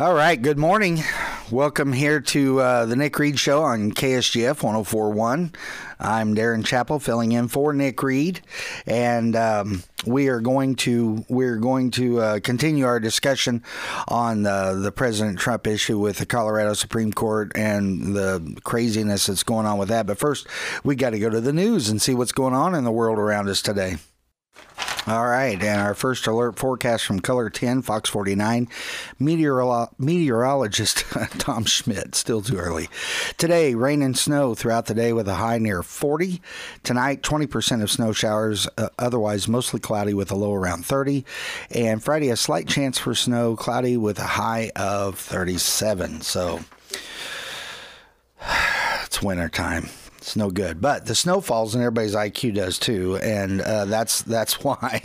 All right, good morning. Welcome here to uh, the Nick Reed Show on KSGF 1041. I'm Darin Chappell filling in for Nick Reed, and um, we are going to we're going to uh, continue our discussion on the the President Trump issue with the Colorado Supreme Court and the craziness that's going on with that. But first, we got to go to the news and see what's going on in the world around us today. All right, and our first alert forecast from Color 10, Fox 49, meteorolo- meteorologist Tom Schmidt, still too early. Today, rain and snow throughout the day with a high near 40. Tonight, 20% of snow showers, uh, otherwise mostly cloudy with a low around 30. And Friday, a slight chance for snow, cloudy with a high of 37. So it's winter time it's no good. But the snow falls and everybody's IQ does too, and uh, that's that's why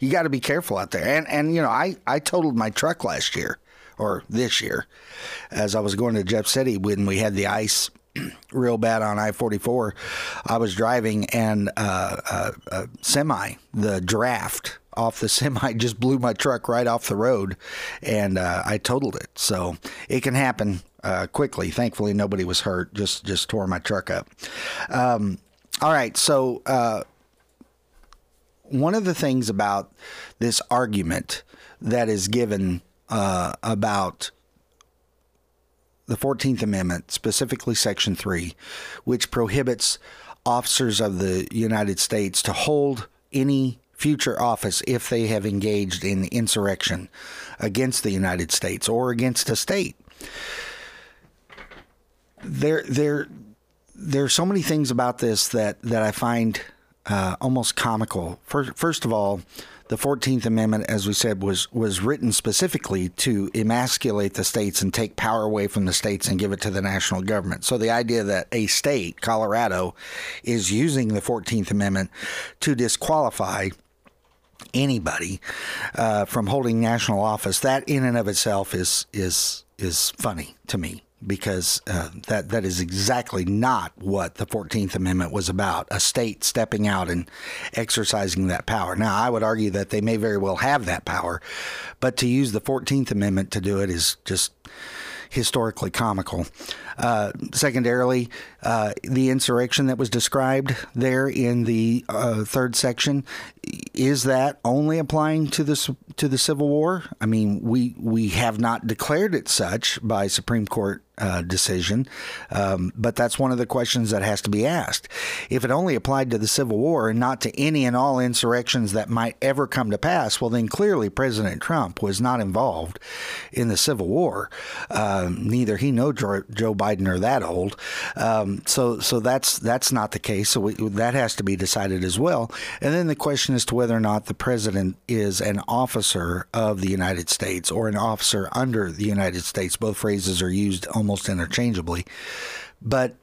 you got to be careful out there. And and you know, I I totaled my truck last year or this year as I was going to Jeff City when we had the ice real bad on I 44. I was driving and uh, uh, uh, semi, the draft off the semi just blew my truck right off the road and uh, I totaled it. So it can happen uh, quickly. Thankfully, nobody was hurt. Just just tore my truck up. Um, all right, so uh, one of the things about this argument that is given uh, about the 14th Amendment, specifically Section 3, which prohibits officers of the United States to hold any future office if they have engaged in insurrection against the United States or against a state there there there are so many things about this that that I find uh, almost comical. First, first of all, the Fourteenth Amendment, as we said, was was written specifically to emasculate the states and take power away from the states and give it to the national government. So the idea that a state, Colorado, is using the Fourteenth Amendment to disqualify anybody uh, from holding national office, that in and of itself is is is funny to me because uh, that that is exactly not what the Fourteenth Amendment was about. A state stepping out and exercising that power. Now, I would argue that they may very well have that power, but to use the Fourteenth Amendment to do it is just historically comical. Uh, secondarily, uh, the insurrection that was described there in the uh, third section is that only applying to the to the Civil War? I mean, we we have not declared it such by Supreme Court uh, decision, um, but that's one of the questions that has to be asked. If it only applied to the Civil War and not to any and all insurrections that might ever come to pass, well, then clearly President Trump was not involved in the Civil War. Um, neither he nor Joe Biden are that old, um, so so that's that's not the case. So we, that has to be decided as well. And then the question as to whether or not the president is an officer of the United States or an officer under the United States. Both phrases are used almost interchangeably. But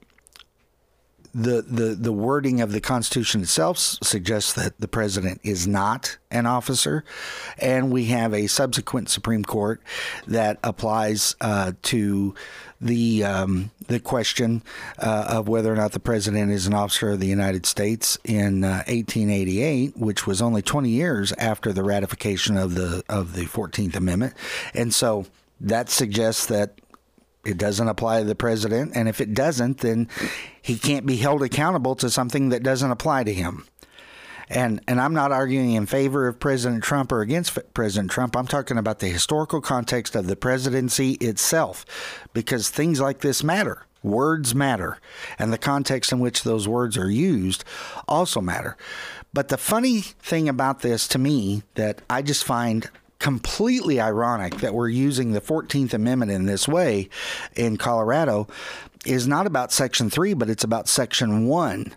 the, the, the wording of the Constitution itself suggests that the president is not an officer, and we have a subsequent Supreme Court that applies uh, to the um, the question uh, of whether or not the president is an officer of the United States in uh, 1888, which was only 20 years after the ratification of the of the 14th Amendment, and so that suggests that it doesn't apply to the president. And if it doesn't, then he can't be held accountable to something that doesn't apply to him. And and I'm not arguing in favor of President Trump or against President Trump. I'm talking about the historical context of the presidency itself, because things like this matter. Words matter, and the context in which those words are used also matter. But the funny thing about this to me that I just find completely ironic that we're using the 14th Amendment in this way in Colorado is not about Section 3, but it's about Section 1.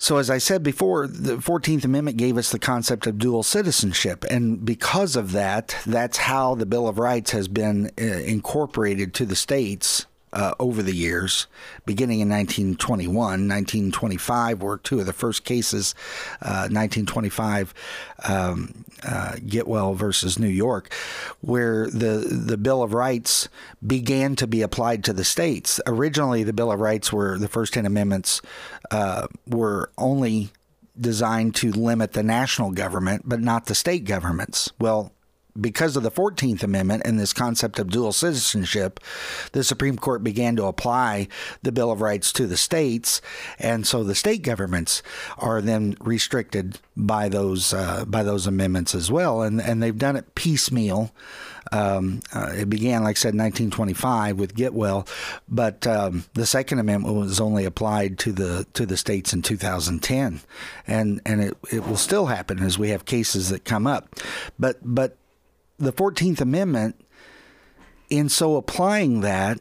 So, as I said before, the 14th Amendment gave us the concept of dual citizenship. And because of that, that's how the Bill of Rights has been uh, incorporated to the states uh, over the years, beginning in 1921. 1925 were two of the first cases. Uh, 1925, um, uh, Gitlow versus New York, where the the Bill of Rights began to be applied to the states. Originally, the Bill of Rights were the first ten amendments uh, were only designed to limit the national government, but not the state governments. Well, because of the 14th Amendment and this concept of dual citizenship, the Supreme Court began to apply the Bill of Rights to the states, and so the state governments are then restricted by those uh, by those amendments as well, and and they've done it piecemeal. Um, uh, it began, like I said, in 1925 with Gitlow, but um, the Second Amendment was only applied to the to the states in 2010, and and it, it will still happen as we have cases that come up, but but the 14th Amendment, in so applying that,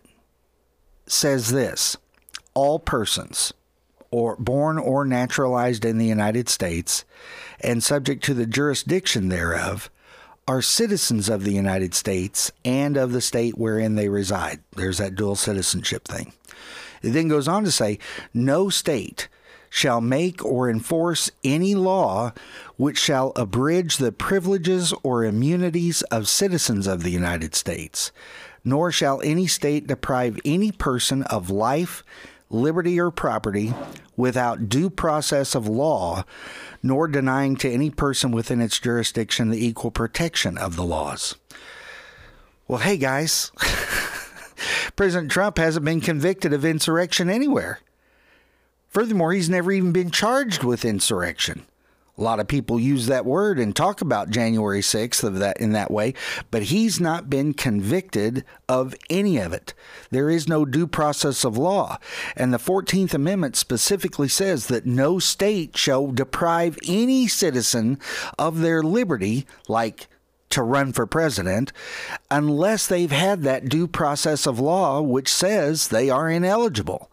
says this: all persons or born or naturalized in the United States and subject to the jurisdiction thereof are citizens of the United States and of the state wherein they reside. There's that dual citizenship thing. It then goes on to say no state shall make or enforce any law which shall abridge the privileges or immunities of citizens of the United States, nor shall any state deprive any person of life, liberty, or property without due process of law nor denying to any person within its jurisdiction the equal protection of the laws. Well, hey guys, President Trump hasn't been convicted of insurrection anywhere. Furthermore, he's never even been charged with insurrection. A lot of people use that word and talk about January 6th of that in that way, but he's not been convicted of any of it. There is no due process of law. And the 14th Amendment specifically says that no state shall deprive any citizen of their liberty, like to run for president, unless they've had that due process of law which says they are ineligible.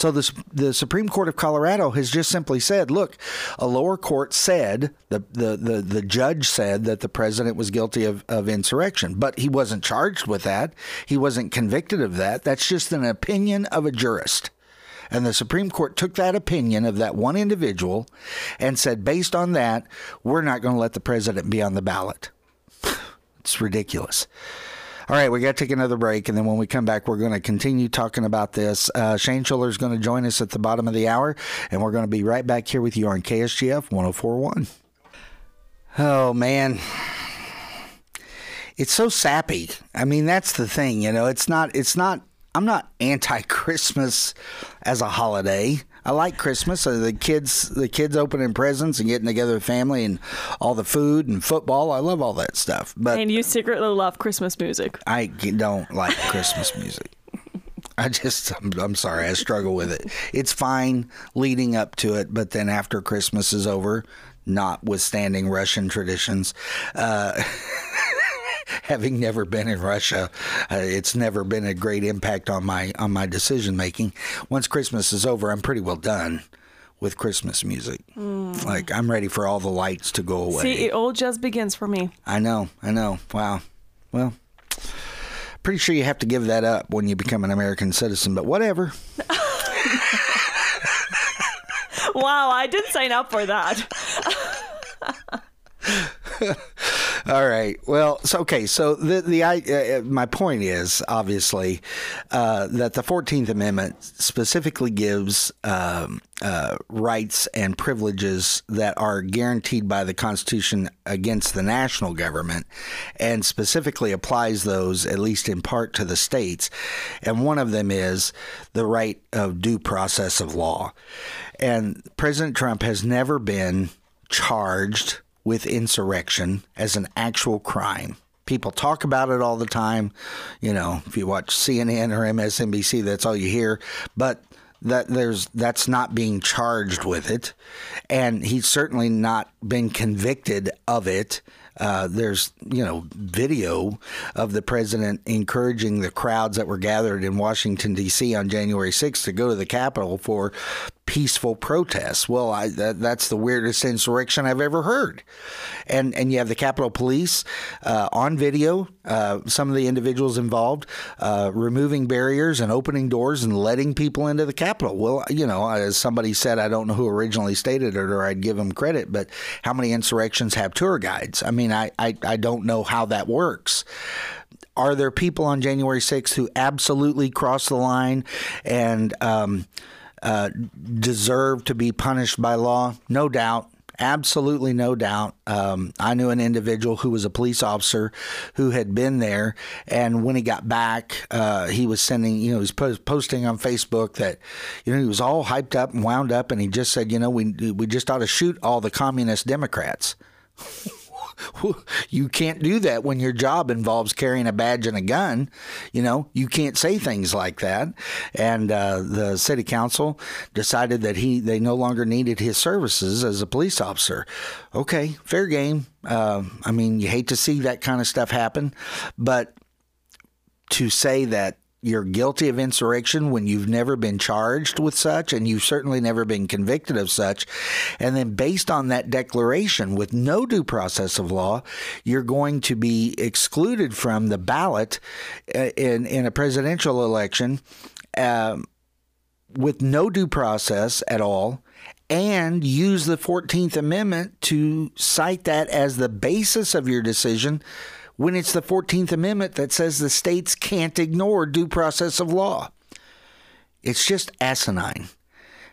So the, the Supreme Court of Colorado has just simply said, look, a lower court said, the, the, the, the judge said that the president was guilty of, of insurrection, but he wasn't charged with that. He wasn't convicted of that. That's just an opinion of a jurist. And the Supreme Court took that opinion of that one individual and said, based on that, we're not going to let the president be on the ballot. It's ridiculous. All right, we got to take another break, and then when we come back, we're going to continue talking about this. Uh, Shane Schoeller is going to join us at the bottom of the hour, and we're going to be right back here with you on KSGF 1041. Oh, man. It's so sappy. I mean, that's the thing, you know. It's not, it's not, I'm not anti Christmas as a holiday. I like Christmas. Uh, the kids, the kids opening presents and getting together with family and all the food and football. I love all that stuff. But and you secretly love Christmas music. I don't like Christmas music. I just, I'm, I'm, sorry, I struggle with it. It's fine leading up to it, but then after Christmas is over, notwithstanding Russian traditions, uh, having never been in Russia, uh, it's never been a great impact on my on my decision making. Once Christmas is over, I'm pretty well done with Christmas music. Mm. Like I'm ready for all the lights to go away. See, it all just begins for me. I know, I know. Wow. Well, pretty sure you have to give that up when you become an American citizen, but whatever. wow, I didn't sign up for that. All right. Well, so okay. So the the uh, uh, my point is obviously uh, that the Fourteenth Amendment specifically gives um, uh, rights and privileges that are guaranteed by the Constitution against the national government, and specifically applies those at least in part to the states. And one of them is the right of due process of law. And President Trump has never been charged with insurrection as an actual crime. People talk about it all the time. You know, if you watch CNN or MSNBC, that's all you hear. But that there's that's not being charged with it, and he's certainly not been convicted of it. Uh, there's you know video of the president encouraging the crowds that were gathered in Washington D.C. on January 6th to go to the Capitol for peaceful protests. Well, I, that, that's the weirdest insurrection I've ever heard. And and you have the Capitol Police uh, on video, uh, some of the individuals involved uh, removing barriers and opening doors and letting people into the Capitol. Well, you know, as somebody said, I don't know who originally stated it, or I'd give them credit, but how many insurrections have tour guides? I mean, I, I, I don't know how that works are there people on January 6th who absolutely cross the line and um, uh, deserve to be punished by law? No doubt. Absolutely no doubt. Um, I knew an individual who was a police officer who had been there, and when he got back, uh, he was sending, you know, he was post- posting on Facebook that, you know, he was all hyped up and wound up, and he just said, you know, we we just ought to shoot all the communist Democrats. you can't do that when your job involves carrying a badge and a gun. You know, you can't say things like that. And uh, the city council decided that he they no longer needed his services as a police officer. Okay, fair game. Uh, I mean, you hate to see that kind of stuff happen, but to say that you're guilty of insurrection when you've never been charged with such and you've certainly never been convicted of such. And then, based on that declaration, with no due process of law, you're going to be excluded from the ballot uh, in, in a presidential election um, with no due process at all. And use the 14th Amendment to cite that as the basis of your decision when it's the 14th Amendment that says the states can't ignore due process of law. It's just asinine.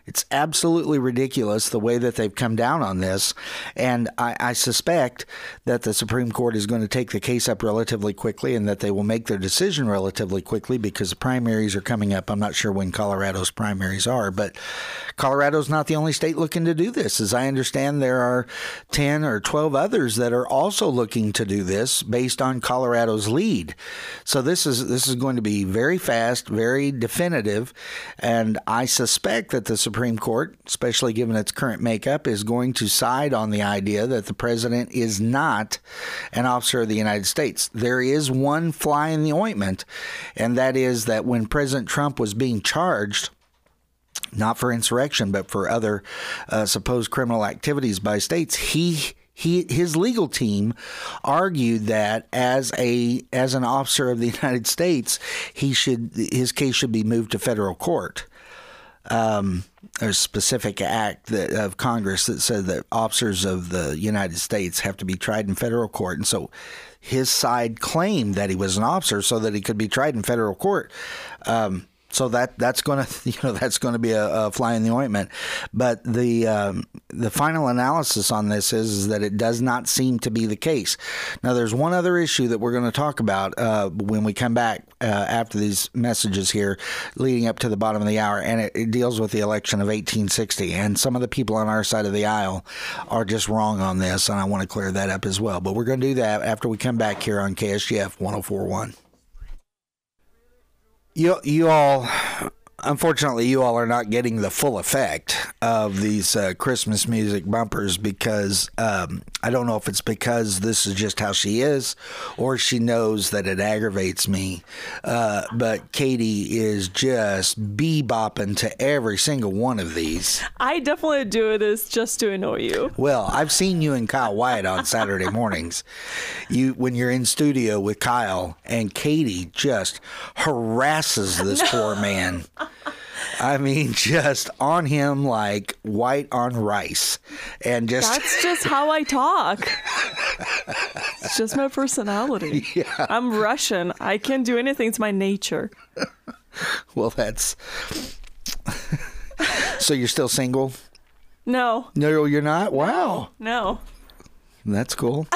It's absolutely ridiculous the way that they've come down on this. And I, I, suspect that the Supreme Court is going to take the case up relatively quickly and that they will make their decision relatively quickly because the primaries are coming up. I'm not sure when Colorado's primaries are, but Colorado's not the only state looking to do this. As I understand, there are 10 or 12 others that are also looking to do this based on Colorado's lead. So this is this is going to be very fast, very definitive, and I suspect that the Supreme Supreme Court, especially given its current makeup, is going to side on the idea that the president is not an officer of the United States. There is one fly in the ointment, and that is that when President Trump was being charged, not for insurrection, but for other uh, supposed criminal activities by states, he he his legal team argued that as a as an officer of the United States, he should his case should be moved to federal court um, a specific act that, of Congress that said that officers of the United States have to be tried in federal court. And so his side claimed that he was an officer so that he could be tried in federal court. Um, so that that's going to you know that's going to be a, a, fly in the ointment. But the um, the final analysis on this is, is, that it does not seem to be the case. Now, there's one other issue that we're going to talk about uh, when we come back uh, after these messages here, leading up to the bottom of the hour, and it, it deals with the election of 1860. And some of the people on our side of the aisle are just wrong on this, and I want to clear that up as well. But we're going to do that after we come back here on KSGF 1041 you you all unfortunately, you all are not getting the full effect of these uh, Christmas music bumpers because um, I don't know if it's because this is just how she is or she knows that it aggravates me. Uh, but Katie is just bebopping to every single one of these. I definitely do this just to annoy you. Well, I've seen you and Kyle Wyatt on Saturday mornings. You when you're in studio with Kyle and Katie just harasses this no. poor man. I mean, just on him like white on rice, and just that's just how I talk. it's just my personality. Yeah. I'm Russian. I can do anything. It's my nature. well, that's. so you're still single? No. No, you're not. Wow. No. no. That's cool.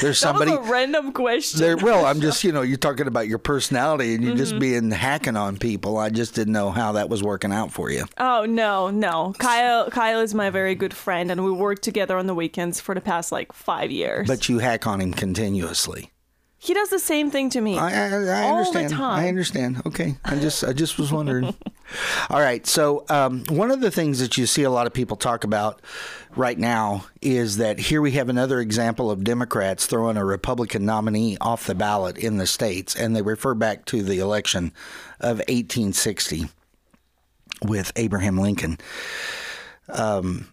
There's somebody that was a random question. There, well, I'm just you know you're talking about your personality and you're mm-hmm. just being hacking on people. I just didn't know how that was working out for you. Oh no, no. Kyle Kyle is my very good friend, and we work together on the weekends for the past like five years. But you hack on him continuously. He does the same thing to me. I, I, I understand. I understand. Okay, I just I just was wondering. All right. So um, one of the things that you see a lot of people talk about right now is that here we have another example of Democrats throwing a Republican nominee off the ballot in the states, and they refer back to the election of 1860 with Abraham Lincoln. Um,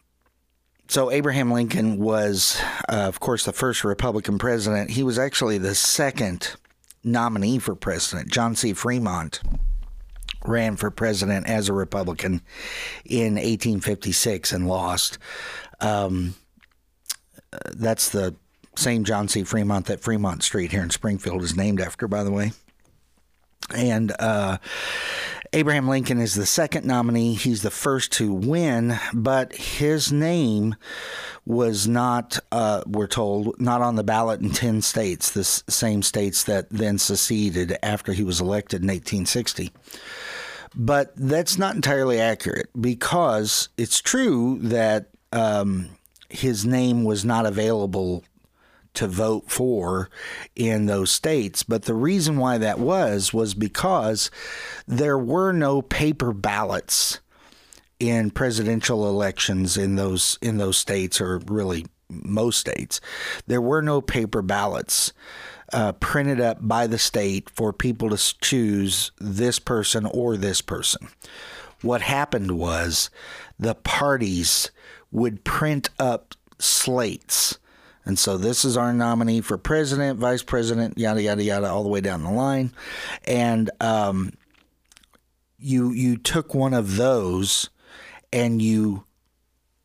so Abraham Lincoln was, uh, of course, the first Republican president. He was actually the second nominee for president. John C. Fremont ran for president as a Republican in 1856 and lost. Um, that's the same John C. Fremont that Fremont Street here in Springfield is named after, by the way. And uh, Abraham Lincoln is the second nominee. He's the first to win, but his name was not, uh, we're told, not on the ballot in 10 states, the same states that then seceded after he was elected in 1860. But that's not entirely accurate because it's true that um, his name was not available to vote for in those states. But the reason why that was was because there were no paper ballots in presidential elections in those in those states or really most states. There were no paper ballots. Uh, printed up by the state for people to choose this person or this person. What happened was the parties would print up slates and so this is our nominee for president, vice president, yada yada yada, all the way down the line. And um, you you took one of those and you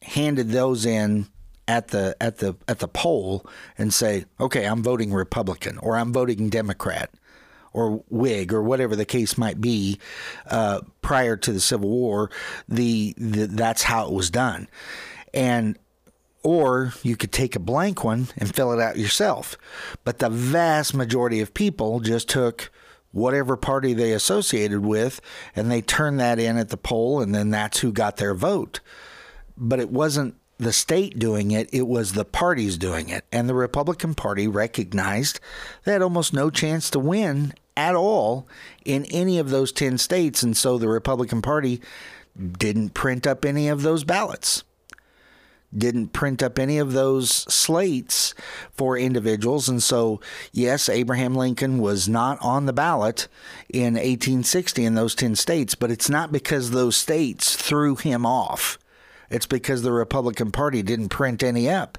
handed those in at the at the at the poll and say, okay, I'm voting Republican or I'm voting Democrat or Whig or whatever the case might be. Uh, prior to the Civil War, the, the that's how it was done, and or you could take a blank one and fill it out yourself. But the vast majority of people just took whatever party they associated with and they turned that in at the poll, and then that's who got their vote. But it wasn't the state doing it, it was the parties doing it. And the Republican Party recognized they had almost no chance to win at all in any of those 10 states. And so the Republican Party didn't print up any of those ballots didn't print up any of those slates for individuals. And so, yes, Abraham Lincoln was not on the ballot in 1860 in those 10 states, but it's not because those states threw him off. It's because the Republican Party didn't print any up.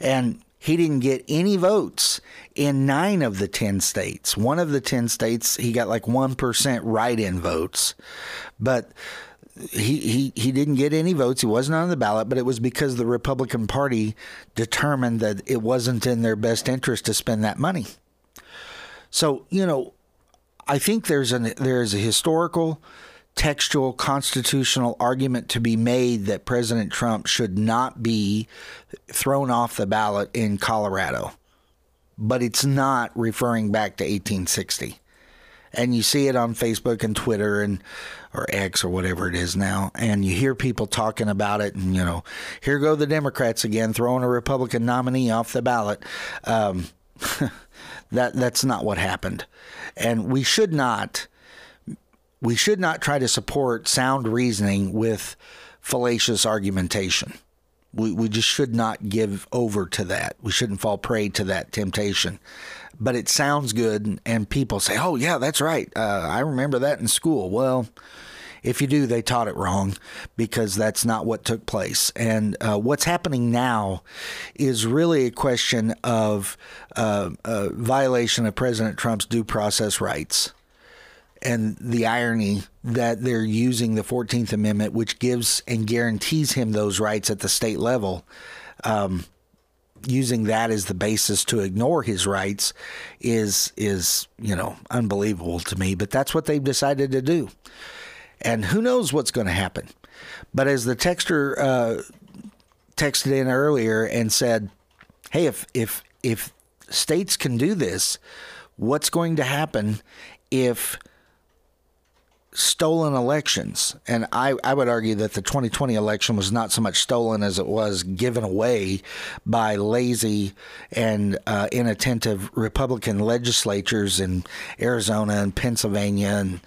And he didn't get any votes in nine of the 10 states. One of the 10 states, he got like 1% write in votes. But he, he, he didn't get any votes. He wasn't on the ballot, but it was because the Republican Party determined that it wasn't in their best interest to spend that money. So, you know, I think there's an there's a historical, textual, constitutional argument to be made that President Trump should not be thrown off the ballot in Colorado. But it's not referring back to 1860 and you see it on Facebook and Twitter and or X or whatever it is now, and you hear people talking about it, and you know, here go the Democrats again throwing a Republican nominee off the ballot. Um, that that's not what happened, and we should not we should not try to support sound reasoning with fallacious argumentation. We, we just should not give over to that. We shouldn't fall prey to that temptation but it sounds good, and people say, "Oh yeah, that's right. Uh, I remember that in school." Well. If you do, they taught it wrong because that's not what took place. And uh, what's happening now is really a question of uh, violation of President Trump's due process rights and the irony that they're using the 14th Amendment, which gives and guarantees him those rights at the state level, um, using that as the basis to ignore his rights is is you know unbelievable to me but that's what they've decided to do. And who knows what's going to happen. But as the texter uh, texted in earlier and said hey if if if states can do this what's going to happen if stolen elections. And I, I would argue that the 2020 election was not so much stolen as it was given away by lazy and uh, inattentive Republican legislatures in Arizona and Pennsylvania and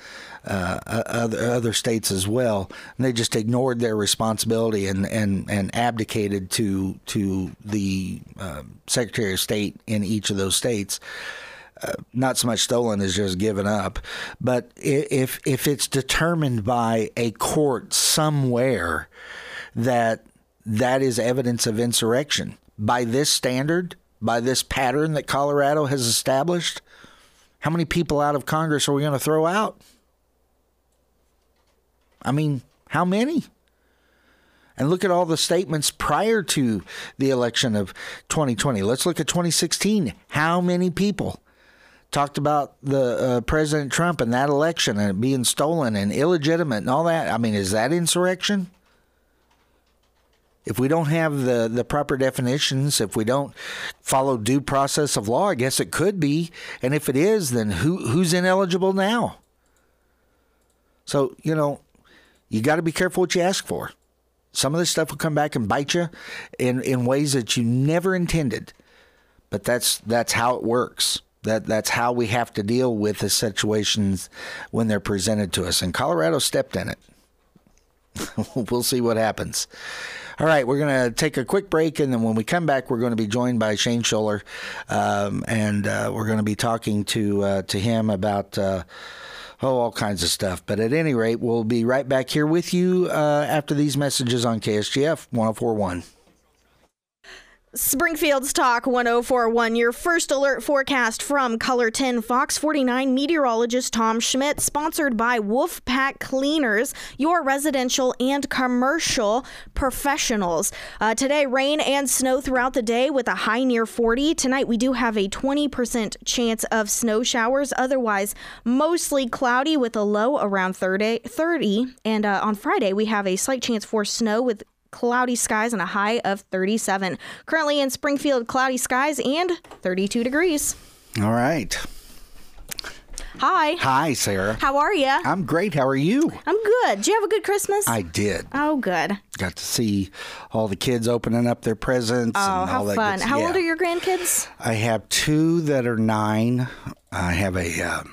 uh, other, other states as well. And they just ignored their responsibility and, and, and abdicated to to the uh, Secretary of State in each of those states not so much stolen as just given up. But if if it's determined by a court somewhere that that is evidence of insurrection by this standard, by this pattern that Colorado has established, how many people out of Congress are we going to throw out? I mean, how many? And look at all the statements prior to the election of 2020. Let's look at 2016. How many people talked about the uh, President Trump and that election and it being stolen and illegitimate and all that. I mean, is that insurrection? If we don't have the, the proper definitions, if we don't follow due process of law, I guess it could be. And if it is, then who who's ineligible now? So, you know, you got to be careful what you ask for. Some of this stuff will come back and bite you in, in ways that you never intended. But that's that's how it works. That that's how we have to deal with the situations when they're presented to us. And Colorado stepped in it. we'll see what happens. All right, we're going to take a quick break, and then when we come back, we're going to be joined by Shane Schoeller, um, and uh, we're going to be talking to uh, to him about. Uh, oh, all kinds of stuff. But at any rate, we'll be right back here with you uh, after these messages on KSGF 1041. Springfield's Talk 1041, your first alert forecast from Color 10 Fox 49 meteorologist Tom Schmidt, sponsored by Wolfpack Cleaners, your residential and commercial professionals. Uh, today, rain and snow throughout the day with a high near 40. Tonight, we do have a 20% chance of snow showers, otherwise, mostly cloudy with a low around 30. 30. And uh, on Friday, we have a slight chance for snow with cloudy skies and a high of 37. Currently in Springfield, cloudy skies and 32 degrees. All right. Hi. Hi, Sarah. How are you? I'm great. How are you? I'm good. Did you have a good Christmas? I did. Oh, good. Got to see all the kids opening up their presents. Oh, and how all that fun. How yeah. old are your grandkids? I have two that are nine. I have a, uh,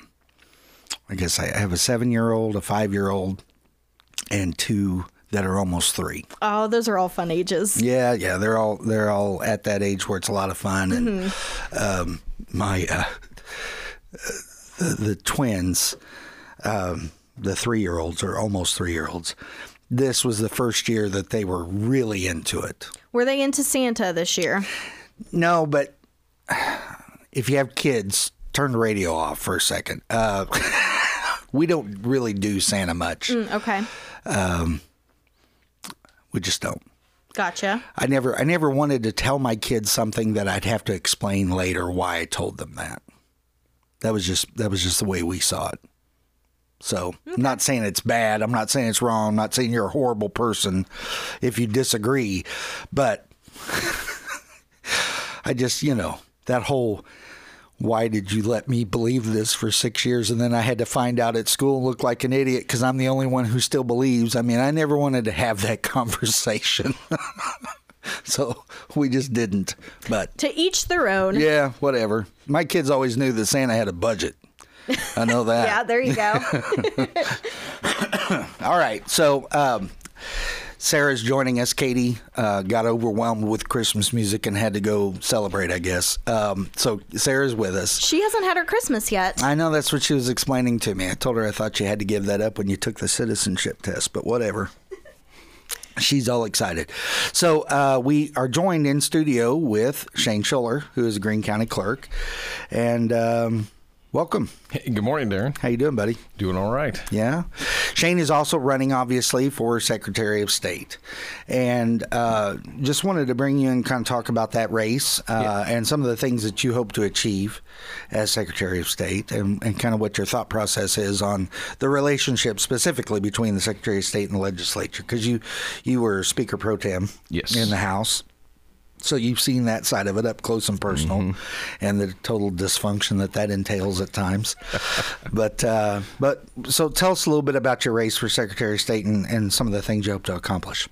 I guess I have a seven year old, a five year old, and two that are almost three. Oh, those are all fun ages. Yeah, yeah, they're all they're all at that age where it's a lot of fun. And Mm-hmm. um, my uh, the, the twins, um, the three year olds or almost three year olds. This was the first year that they were really into it. Were they into Santa this year? No, but if you have kids, turn the radio off for a second. Uh, we don't really do Santa much. Mm, okay. We just don't. Gotcha. I never I never wanted to tell my kids something that I'd have to explain later why I told them that. That was just that was just the way we saw it. So I'm not saying it's bad. I'm not saying it's wrong. I'm not saying you're a horrible person if you disagree. But I just, you know, that whole why did you let me believe this for six years and then I had to find out at school and look like an idiot because I'm the only one who still believes? I mean, I never wanted to have that conversation. so we just didn't. But To each their own. yeah, whatever. My kids always knew that Santa had a budget. I know that. Yeah, there you go. All right. So um, Sarah's joining us. Katie uh, got overwhelmed with Christmas music and had to go celebrate, I guess. Um, so Sarah's with us. she hasn't had her Christmas yet. I know that's what she was explaining to me. I told her I thought you had to give that up when you took the citizenship test, but whatever. She's all excited. So uh, we are joined in studio with Shane Schoeller, who is a Greene County clerk, and um, welcome. Hey, good morning, Darin. How you doing, buddy? Doing all right. Yeah. Shane is also running, obviously, for Secretary of State. And uh, just wanted to bring you and kind of talk about that race uh, and some of the things that you hope to achieve as Secretary of State and, and kind of what your thought process is on the relationship specifically between the Secretary of State and the legislature. Because you, you were Speaker Pro Tem Yes. in the House. So you've seen that side of it up close and personal, and the total dysfunction that that entails at times. but uh, but so tell us a little bit about your race for Secretary of State and, and some of the things you hope to accomplish.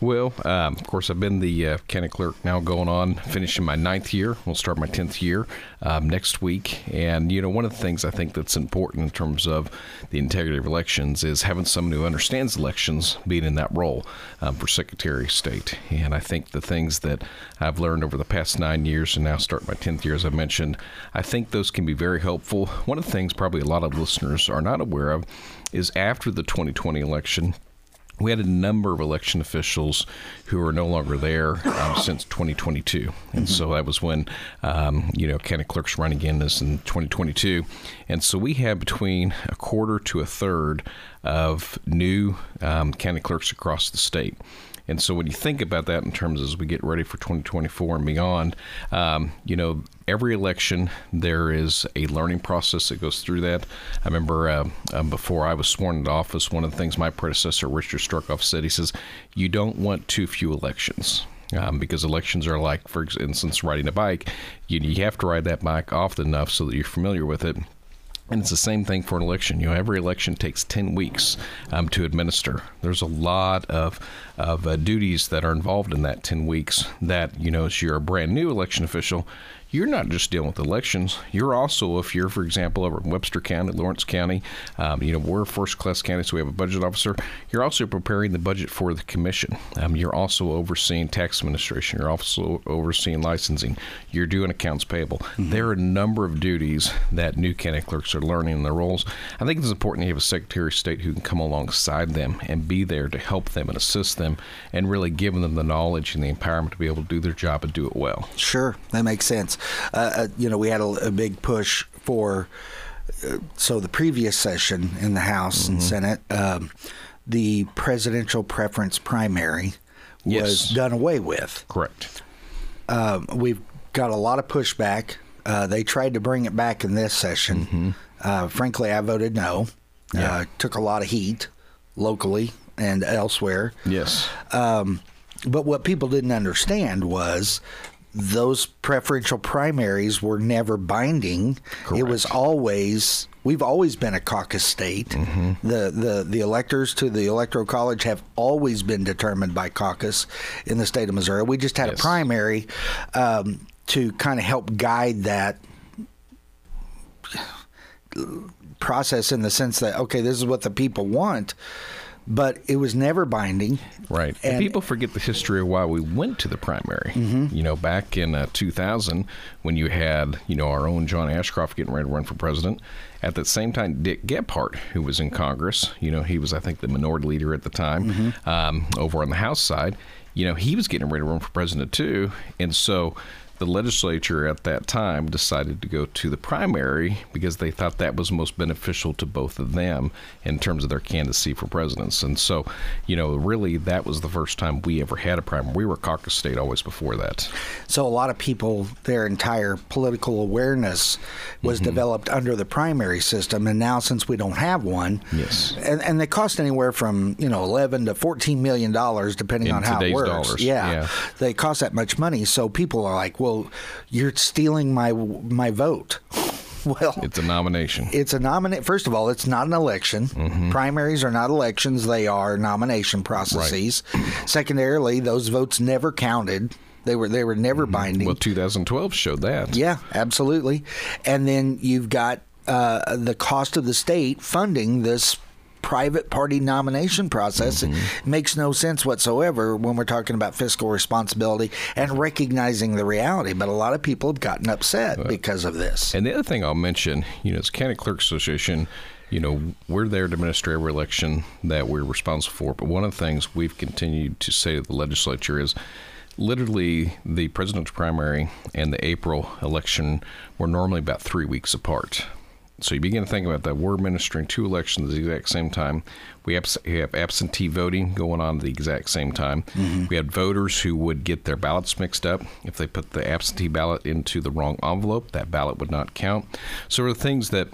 Well, um, of course, I've been the uh, county clerk now going on, finishing my ninth year. We'll start my 10th year um, next week. And, you know, one of the things I think that's important in terms of the integrity of elections is having someone who understands elections being in that role um, for Secretary of State. And I think the things that I've learned over the past nine years and now start my 10th year, as I mentioned, I think those can be very helpful. One of the things probably a lot of listeners are not aware of is after the 2020 election, we had a number of election officials who are no longer there um, since 2022, and so that was when um, you know county clerks run again this in 2022, and so we had between a quarter to a third of new um, county clerks across the state. And so when you think about that in terms as we get ready for 2024 and beyond, um, you know, every election there is a learning process that goes through that. I remember uh, um, before I was sworn into office, one of the things my predecessor Richard Struckhoff said, he says, "You don't want too few elections." Um, because elections are like, for instance, riding a bike. You, you have to ride that bike often enough so that you're familiar with it and it's the same thing for an election. You know, every election takes 10 weeks um, to administer. There's a lot of, of uh, duties that are involved in that 10 weeks that, you know, as you're a brand new election official, you're not just dealing with elections. You're also, if you're, for example, over in Webster County, Lawrence County, um, you know, we're a first class county, so we have a budget officer. You're also preparing the budget for the commission. Um, you're also overseeing tax administration. You're also overseeing licensing. You're doing accounts payable. Mm-hmm. There are a number of duties that new county clerks are learning in their roles. I think it's important to have a Secretary of State who can come alongside them and be there to help them and assist them and really give them the knowledge and the empowerment to be able to do their job and do it well. Sure, that makes sense. Uh, uh, you know, we had a, a big push for. Uh, so the previous session in the House mm-hmm. and Senate, um, the presidential preference primary was yes. done away with. Correct. Uh, we've got a lot of pushback. Uh, they tried to bring it back in this session. Mm-hmm. Uh, frankly, I voted no. Yeah. took a lot of heat locally and elsewhere. Yes. Um, but what people didn't understand was those preferential primaries were never binding. Correct. It was always we've always been a caucus state. Mm-hmm. The, the the electors to the electoral college have always been determined by caucus in the state of Missouri. We just had yes. a primary um, to kind of help guide that process in the sense that okay, this is what the people want but it was never binding. Right. And, and people forget the history of why we went to the primary. Mm-hmm. You know, back in uh, 2000, when you had, you know, our own John Ashcroft getting ready to run for president, at the same time, Dick Gephardt, who was in Congress, you know, he was, I think, the minority leader at the time mm-hmm. um, over on the House side, you know, he was getting ready to run for president too. And so, the legislature at that time decided to go to the primary because they thought that was most beneficial to both of them in terms of their candidacy for presidents. And so, you know, really that was the first time we ever had a primary. We were caucus state always before that. So a lot of people, their entire political awareness was mm-hmm. developed under the primary system, and now since we don't have one, yes, and, and they cost anywhere from you know eleven to fourteen million dollars depending in on how it works. Dollars. Yeah, yeah, they cost that much money. So people are like, well well, you're stealing my my vote. Well, it's a nomination. It's a nominate. First of all, it's not an election. Mm-hmm. Primaries are not elections; they are nomination processes. Right. Secondarily, those votes never counted. They were they were never mm-hmm. binding. Well, 2012 showed that. Yeah, absolutely. And then you've got uh, the cost of the state funding this private party nomination process. Mm-hmm. Makes no sense whatsoever when we're talking about fiscal responsibility and recognizing the reality. But a lot of people have gotten upset because of this. And the other thing I'll mention, you know, as County Clerk Association, you know, we're there to administer every election that we're responsible for. But one of the things we've continued to say to the legislature is literally the presidential primary and the April election were normally about three weeks apart. So you begin to think about that. We're administering two elections at the exact same time. We have, we have absentee voting going on at the exact same time. Mm-hmm. We had voters who would get their ballots mixed up. If they put the absentee ballot into the wrong envelope, that ballot would not count. So, are things that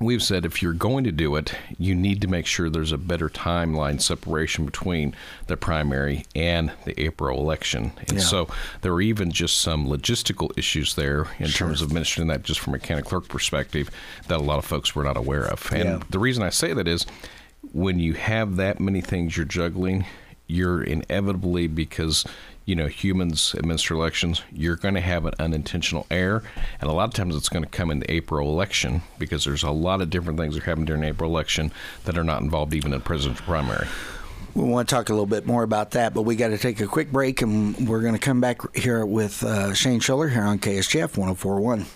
we've said if you're going to do it, you need to make sure there's a better timeline separation between the primary and the April election. And yeah. so there are even just some logistical issues there in sure. terms of administering that just from a county clerk perspective that a lot of folks were not aware of. And yeah. the reason I say that is when you have that many things you're juggling, you're inevitably because you know humans administer elections you're going to have an unintentional error and a lot of times it's going to come in the april election because there's a lot of different things that happen during the april election that are not involved even in presidential primary we want to talk a little bit more about that, but we got to take a quick break, and we're going to come back here with uh, Shane Schoeller here on KSGF 1041.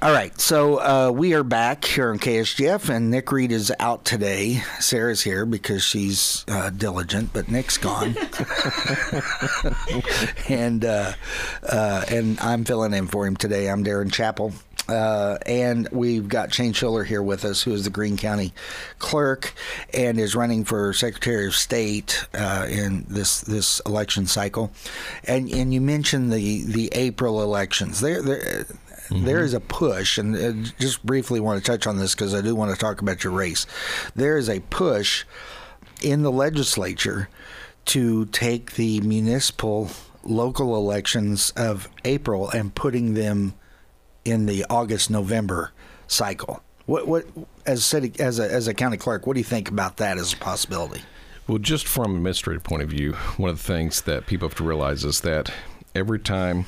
All right, so uh, we are back here on KSGF, and Nick Reed is out today. Sarah's here because she's uh, diligent, but Nick's gone, and uh, uh, and I'm filling in for him today. I'm Darin Chappell. Uh, and we've got Shane Schoeller here with us, who is the Greene County clerk and is running for Secretary of State uh, in this this election cycle. And and you mentioned the the April elections. There there. There is a push, and uh, just briefly want to touch on this because I do want to talk about your race. There is a push in the legislature to take the municipal local elections of April and putting them in the August November cycle. What what as city as a as a county clerk, what do you think about that as a possibility? Well, just from an administrative point of view, one of the things that people have to realize is that every time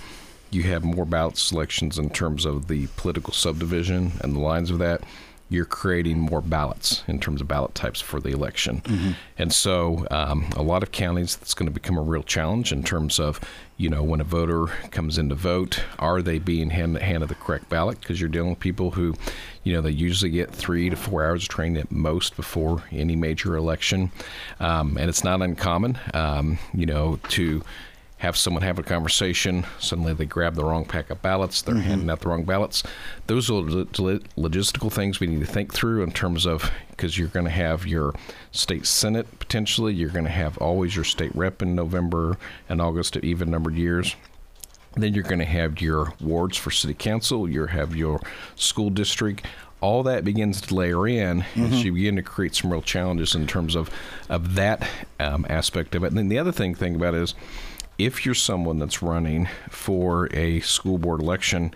you have more ballot selections in terms of the political subdivision and the lines of that, you're creating more ballots in terms of ballot types for the election. Mm-hmm. And so, um, a lot of counties, that's going to become a real challenge in terms of, you know, when a voter comes in to vote, are they being hand, handed the correct ballot? Because you're dealing with people who, you know, they usually get three to four hours of training at most before any major election. Um, and it's not uncommon, um, you know, to have someone have a conversation. Suddenly they grab the wrong pack of ballots. They're mm-hmm. handing out the wrong ballots. Those are logistical things we need to think through in terms of because you're going to have your state senate potentially. You're going to have always your state rep in November and August at even numbered years. Then you're going to have your wards for city council. You have your school district all that begins to layer in mm-hmm. as you begin to create some real challenges in terms of of that um, aspect of it. And then the other thing think about is if you're someone that's running for a school board election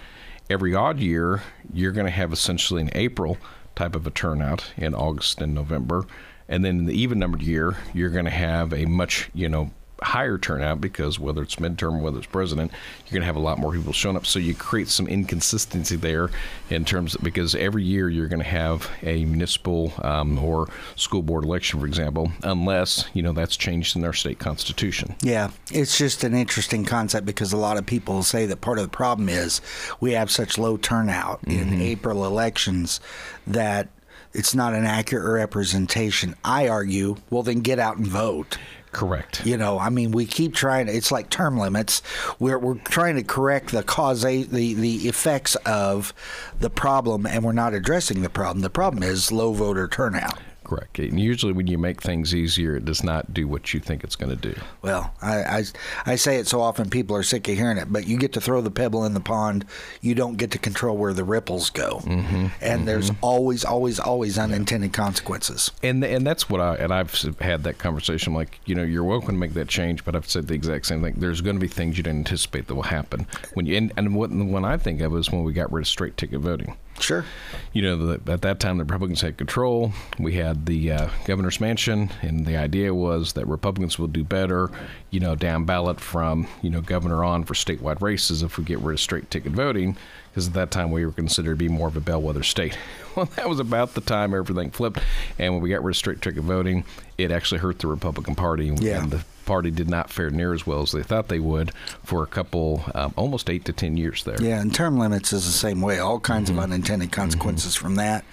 every odd year, you're going to have essentially an April type of a turnout in August and November. And then in the even numbered year, you're going to have a much, you know, higher turnout because whether it's midterm, whether it's president, you're going to have a lot more people showing up. So you create some inconsistency there in terms of because every year you're going to have a municipal um, or school board election, for example, unless you know that's changed in our state constitution. Yeah, it's just an interesting concept because a lot of people say that part of the problem is we have such low turnout mm-hmm. in April elections that it's not an accurate representation. I argue, well, then get out and vote. Correct. You know, I mean, we keep trying. It's like term limits. We're we're trying to correct the cause the the effects of the problem, and we're not addressing the problem. The problem is low voter turnout. Correct. And usually, when you make things easier, it does not do what you think it's going to do. Well, I, I, I, say it so often, people are sick of hearing it, but you get to throw the pebble in the pond. You don't get to control where the ripples go. Mm-hmm. And mm-hmm. there's always, always, always unintended yeah. consequences. And and that's what I, and I've had that conversation. Like, you know, you're welcome to make that change, but I've said the exact same thing. There's going to be things you didn't anticipate that will happen. When you, and, and what, when I think of is when we got rid of straight ticket voting. Sure. You know, the, at that time, the Republicans had control. We had the uh, governor's mansion, and the idea was that Republicans will do better, you know, down ballot from, you know, governor on for statewide races if we get rid of straight ticket voting, because at that time we were considered to be more of a bellwether state. Well, that was about the time everything flipped. And when we got rid of straight ticket voting, it actually hurt the Republican Party. Yeah. And the party did not fare near as well as they thought they would for a couple, um, almost eight to ten years there. Yeah, and term limits is the same way. All kinds mm-hmm. of unintended consequences mm-hmm. from that,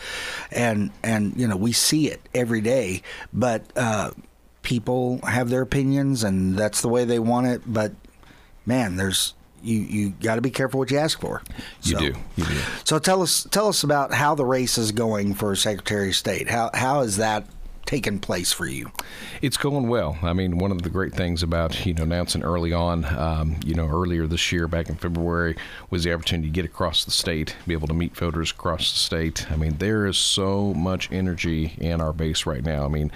and and you know we see it every day. But uh, people have their opinions, and that's the way they want it. But man, there's you you got to be careful what you ask for. You do. You do. So tell us tell us about how the race is going for Secretary of State. How how is that taken place for you? It's going well. I mean, one of the great things about you know announcing early on, um, you know, earlier this year, back in February, was the opportunity to get across the state, be able to meet voters across the state. I mean, there is so much energy in our base right now. I mean,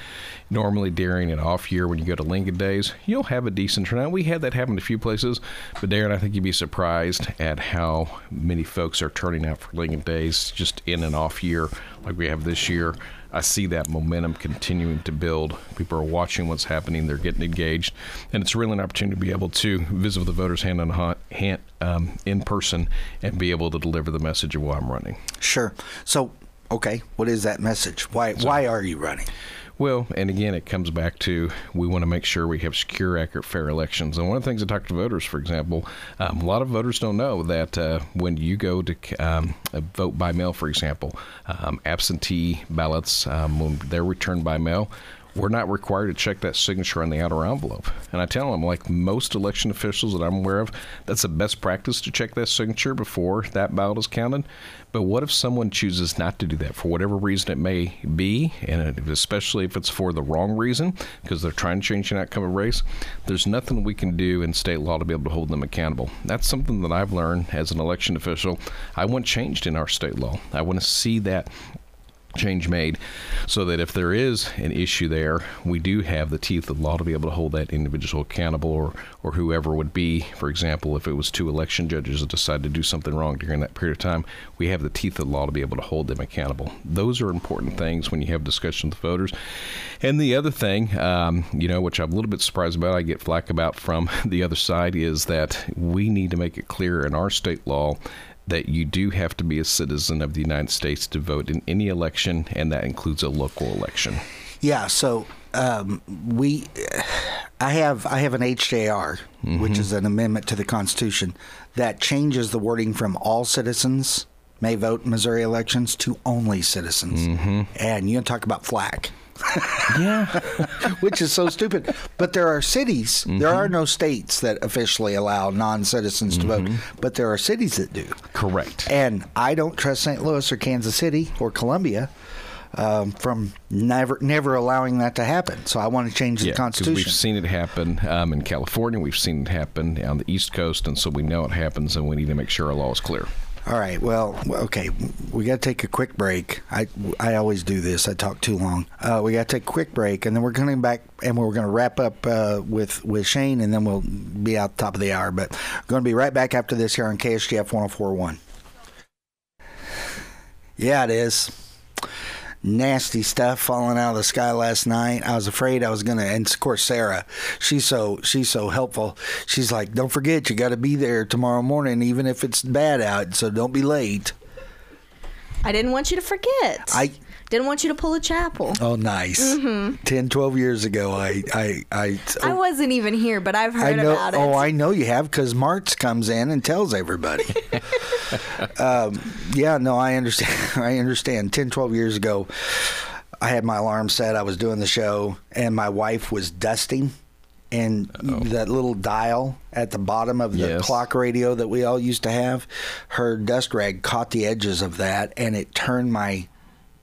normally during an off year when you go to Lincoln Days, you'll have a decent turnout. We had that happen a few places, but Darin, I think you'd be surprised at how many folks are turning out for Lincoln Days just in an off year like we have this year. I see that momentum continuing to build. People are watching what's happening. They're getting engaged, and it's really an opportunity to be able to visit with the voters hand in hand, um, in person, and be able to deliver the message of why I'm running. Sure. So, okay, what is that message? Why so, why are you running? Well, and again, it comes back to we want to make sure we have secure, accurate, fair elections. And one of the things I talk to voters, for example, um, a lot of voters don't know that uh, when you go to um, vote by mail, for example, um, absentee ballots, um, when they're returned by mail, we're not required to check that signature on the outer envelope. And I tell them, like most election officials that I'm aware of, that's the best practice to check that signature before that ballot is counted. But what if someone chooses not to do that for whatever reason it may be, and especially if it's for the wrong reason, because they're trying to change an outcome of race? There's nothing we can do in state law to be able to hold them accountable. That's something that I've learned as an election official. I want changed in our state law. I want to see that change made so that if there is an issue there, we do have the teeth of law to be able to hold that individual accountable or, or whoever would be. For example, if it was two election judges that decided to do something wrong during that period of time, we have the teeth of law to be able to hold them accountable. Those are important things when you have discussions with voters. And the other thing, um, you know, which I'm a little bit surprised about, I get flack about from the other side, is that we need to make it clear in our state law that you do have to be a citizen of the United States to vote in any election, and that includes a local election. Yeah, so um, we, I have I have an HJR, mm-hmm. which is an amendment to the Constitution that changes the wording from all citizens may vote in Missouri elections to only citizens. Mm-hmm. And you don't talk about flack. Yeah, which is so stupid. But there are cities. Mm-hmm. There are no states that officially allow non-citizens to mm-hmm. vote, but there are cities that do. Correct. And I don't trust St. Louis or Kansas City or Columbia. Um, from never never allowing that to happen. So I want to change the yeah, Constitution. We've seen it happen um, in California. We've seen it happen on the East Coast, and so we know it happens, and we need to make sure our law is clear. All right. Well, okay. We got to take a quick break. I I always do this. I talk too long. Uh, we got to take a quick break, and then we're coming back, and we're going to wrap up uh, with with Shane, and then we'll be out the top of the hour. But going to be right back after this here on KSGF 104.1. Yeah, it is nasty stuff falling out of the sky last night. I was afraid I was gonna. And of course, Sarah, she's so she's so helpful. She's like, "Don't forget, you got to be there tomorrow morning, even if it's bad out. So don't be late." I didn't want you to forget. I didn't want you to pull a Chappell. Oh, nice. Mm-hmm. 10, 12 years ago, I, I, I, I wasn't even here, but I've heard I know, about it. Oh, I know you have because Martz comes in and tells everybody. um, yeah, no, I understand. I understand. 10, 12 years ago, I had my alarm set. I was doing the show, and my wife was dusting and Uh-oh. that little dial at the bottom of the yes. clock radio that we all used to have, her dust rag caught the edges of that and it turned my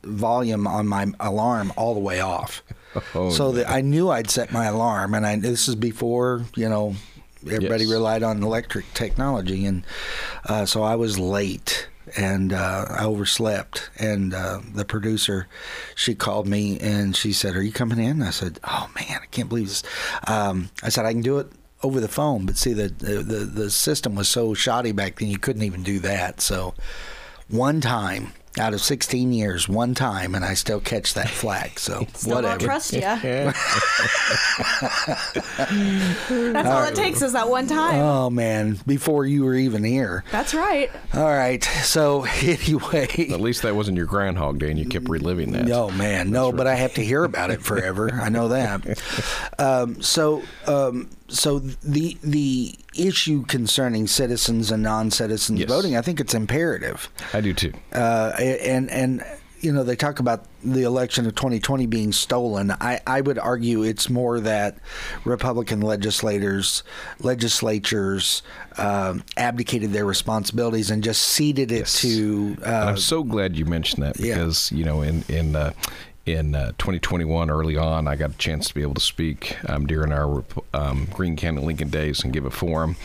volume on my alarm all the way off. Oh, so that I knew I'd set my alarm, and I this is before you know everybody yes. relied on electric technology, and uh, so I was late and uh, I overslept. And uh, the producer, she called me and she said, "Are you coming in?" I said, "Oh man, I can't believe this." Um, I said, "I can do it." Over the phone, but see the, the the system was so shoddy back then you couldn't even do that. So, one time out of 16 years, one time, and I still catch that flag. So still whatever. Don't trust you. That's all, all it takes is that one time. Oh man, before you were even here. That's right. All right. So anyway, at least that wasn't your Groundhog Day, and you kept reliving that. No man, no. Right. But I have to hear about it forever. I know that. Um, so. Um, so the the issue concerning citizens and non-citizens yes. voting, I think it's imperative. I do too. Uh, and and you know they talk about the election of 2020 being stolen. I, I would argue it's more that Republican legislators, legislatures um, abdicated their responsibilities and just ceded it yes. to. Uh, I'm so glad you mentioned that because yeah. you know in in uh, in uh, 2021, early on, I got a chance to be able to speak um, during our um, Greene County Lincoln Days and give a forum.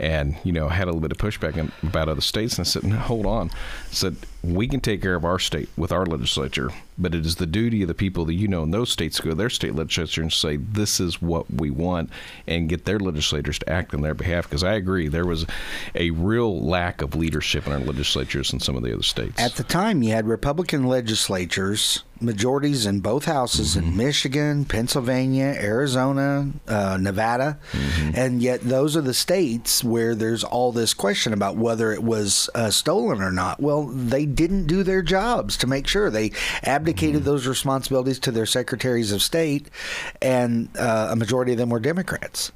And, you know, had a little bit of pushback about other states. And I said, hold on. I said, we can take care of our state with our legislature, but it is the duty of the people that you know in those states to go to their state legislature and say, this is what we want, and get their legislators to act on their behalf. Because I agree, there was a real lack of leadership in our legislatures in some of the other states. At the time, you had Republican legislatures majorities in both houses mm-hmm. in Michigan, Pennsylvania, Arizona, uh, Nevada, mm-hmm. and yet those are the states where there's all this question about whether it was uh, stolen or not. Well, they didn't do their jobs to make sure they abdicated mm-hmm. those responsibilities to their secretaries of state, and uh, a majority of them were Democrats.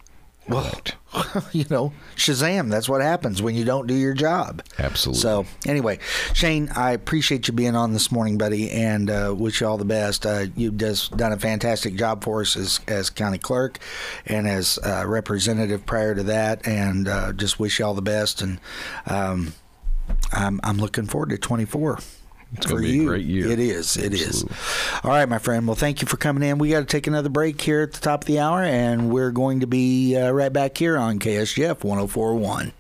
Correct. you know, Shazam. That's what happens when you don't do your job. Absolutely. So, anyway, Shane, I appreciate you being on this morning, buddy, and uh, wish you all the best. Uh, you've just done a fantastic job for us as, as county clerk and as uh, representative prior to that, and uh, just wish you all the best. And um, I'm, I'm looking forward to 24. It's for gonna be a you. great year. It is. It is. Absolutely. All right, my friend. Well, thank you for coming in. We got to take another break here at the top of the hour, and we're going to be uh, right back here on KSGF 1041.